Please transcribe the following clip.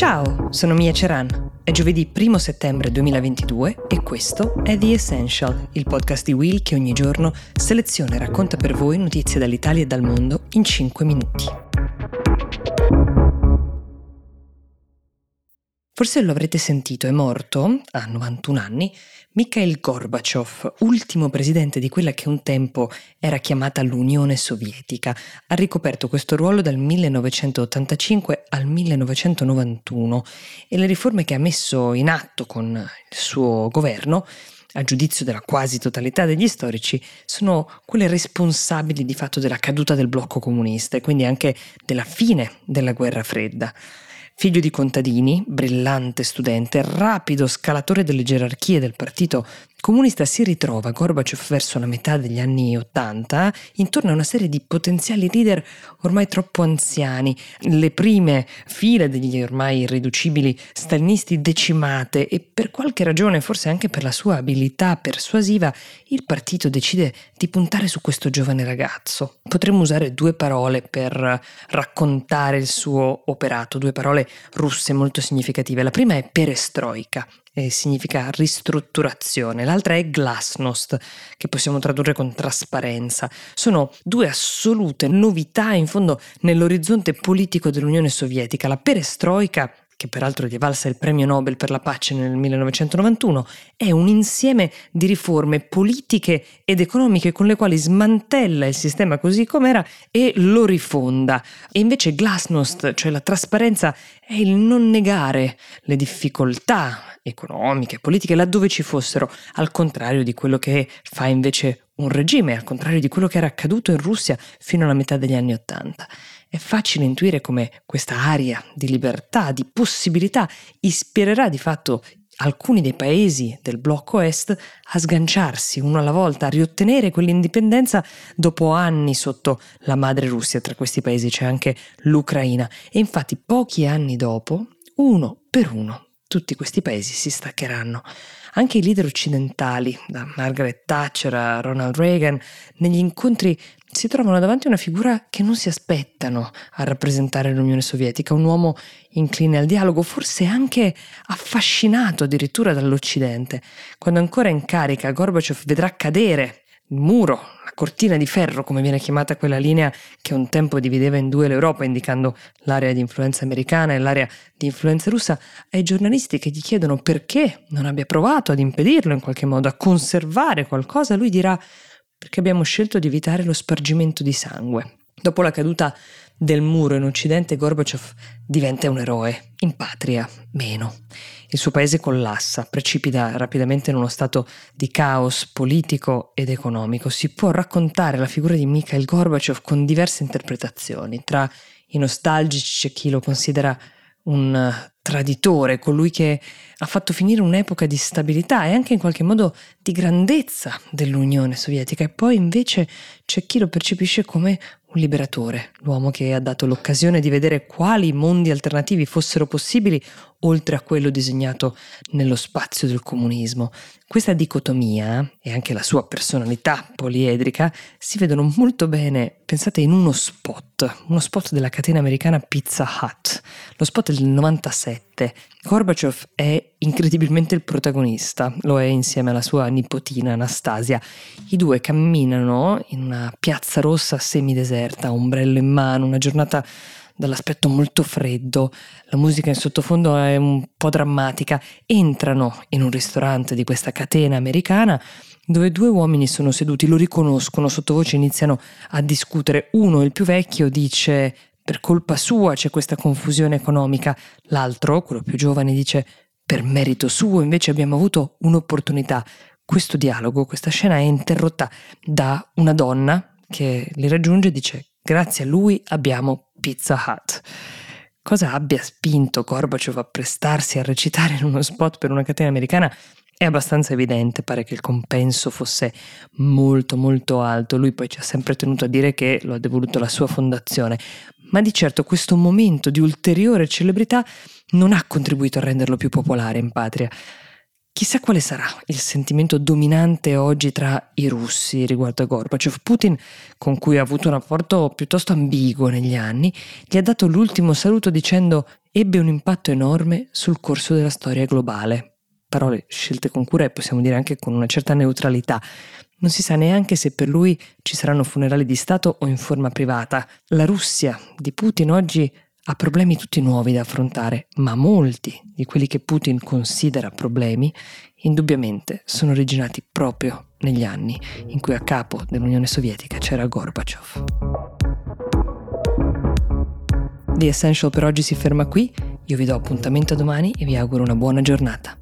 Ciao, sono Mia Ceran. È giovedì 1 settembre 2022 e questo è The Essential, il podcast di Will che ogni giorno seleziona e racconta per voi notizie dall'Italia e dal mondo in 5 minuti. Forse lo avrete sentito, è morto, a 91 anni, Mikhail Gorbachev, ultimo presidente di quella che un tempo era chiamata l'Unione Sovietica. Ha ricoperto questo ruolo dal 1985 al 1991 e le riforme che ha messo in atto con il suo governo a giudizio della quasi totalità degli storici, sono quelle responsabili di fatto della caduta del blocco comunista e quindi anche della fine della guerra fredda. Figlio di contadini, brillante studente, rapido scalatore delle gerarchie del partito comunista, si ritrova Gorbaciov verso la metà degli anni Ottanta intorno a una serie di potenziali leader ormai troppo anziani, le prime file degli ormai irriducibili stalinisti decimate e per qualche ragione, forse anche per la sua abilità persuasiva, il partito decide di puntare su questo giovane ragazzo. Potremmo usare due parole per raccontare il suo operato, due parole russe molto significative. La prima è perestroika, e significa ristrutturazione, l'altra è glasnost, che possiamo tradurre con trasparenza. Sono due assolute novità in fondo nell'orizzonte politico dell'Unione Sovietica. La perestroika che peraltro gli è valsa il premio Nobel per la pace nel 1991, è un insieme di riforme politiche ed economiche con le quali smantella il sistema così com'era e lo rifonda. E invece Glasnost, cioè la trasparenza, è il non negare le difficoltà economiche, politiche, laddove ci fossero, al contrario di quello che fa invece un regime, al contrario di quello che era accaduto in Russia fino alla metà degli anni Ottanta. È facile intuire come questa aria di libertà, di possibilità, ispirerà di fatto alcuni dei paesi del blocco est a sganciarsi uno alla volta, a riottenere quell'indipendenza dopo anni sotto la madre Russia. Tra questi paesi c'è anche l'Ucraina. E infatti pochi anni dopo, uno per uno, tutti questi paesi si staccheranno. Anche i leader occidentali, da Margaret Thatcher a Ronald Reagan, negli incontri si trovano davanti a una figura che non si aspettano a rappresentare l'Unione Sovietica, un uomo incline al dialogo, forse anche affascinato addirittura dall'Occidente. Quando ancora in carica Gorbaciov vedrà cadere il muro, la cortina di ferro, come viene chiamata quella linea che un tempo divideva in due l'Europa, indicando l'area di influenza americana e l'area di influenza russa, ai giornalisti che gli chiedono perché non abbia provato ad impedirlo in qualche modo, a conservare qualcosa, lui dirà perché abbiamo scelto di evitare lo spargimento di sangue. Dopo la caduta del muro in Occidente, Gorbaciov diventa un eroe, in patria meno. Il suo paese collassa, precipita rapidamente in uno stato di caos politico ed economico. Si può raccontare la figura di Mikhail Gorbaciov con diverse interpretazioni. Tra i nostalgici c'è chi lo considera un traditore, colui che ha fatto finire un'epoca di stabilità e anche in qualche modo di grandezza dell'Unione Sovietica. E poi invece c'è chi lo percepisce come un liberatore, l'uomo che ha dato l'occasione di vedere quali mondi alternativi fossero possibili oltre a quello disegnato nello spazio del comunismo. Questa dicotomia e anche la sua personalità poliedrica si vedono molto bene, pensate, in uno spot, uno spot della catena americana Pizza Hut, lo spot del 97. Gorbachev è incredibilmente il protagonista, lo è insieme alla sua nipotina Anastasia. I due camminano in una piazza rossa semideserta, ombrello in mano, una giornata dall'aspetto molto freddo, la musica in sottofondo è un po' drammatica, entrano in un ristorante di questa catena americana dove due uomini sono seduti, lo riconoscono, sottovoce iniziano a discutere. Uno, il più vecchio, dice per colpa sua c'è questa confusione economica, l'altro, quello più giovane, dice per merito suo invece abbiamo avuto un'opportunità. Questo dialogo, questa scena è interrotta da una donna che li raggiunge e dice grazie a lui abbiamo Pizza Hut. Cosa abbia spinto Gorbaciov a prestarsi a recitare in uno spot per una catena americana è abbastanza evidente, pare che il compenso fosse molto molto alto, lui poi ci ha sempre tenuto a dire che lo ha devoluto alla sua fondazione, ma di certo questo momento di ulteriore celebrità non ha contribuito a renderlo più popolare in patria. Chissà quale sarà il sentimento dominante oggi tra i russi riguardo a Gorbaciov. Putin, con cui ha avuto un rapporto piuttosto ambiguo negli anni, gli ha dato l'ultimo saluto dicendo ebbe un impatto enorme sul corso della storia globale. Parole scelte con cura e possiamo dire anche con una certa neutralità. Non si sa neanche se per lui ci saranno funerali di Stato o in forma privata. La Russia di Putin oggi ha problemi tutti nuovi da affrontare, ma molti di quelli che Putin considera problemi indubbiamente sono originati proprio negli anni in cui a capo dell'Unione Sovietica c'era Gorbaciov. The Essential per oggi si ferma qui, io vi do appuntamento domani e vi auguro una buona giornata.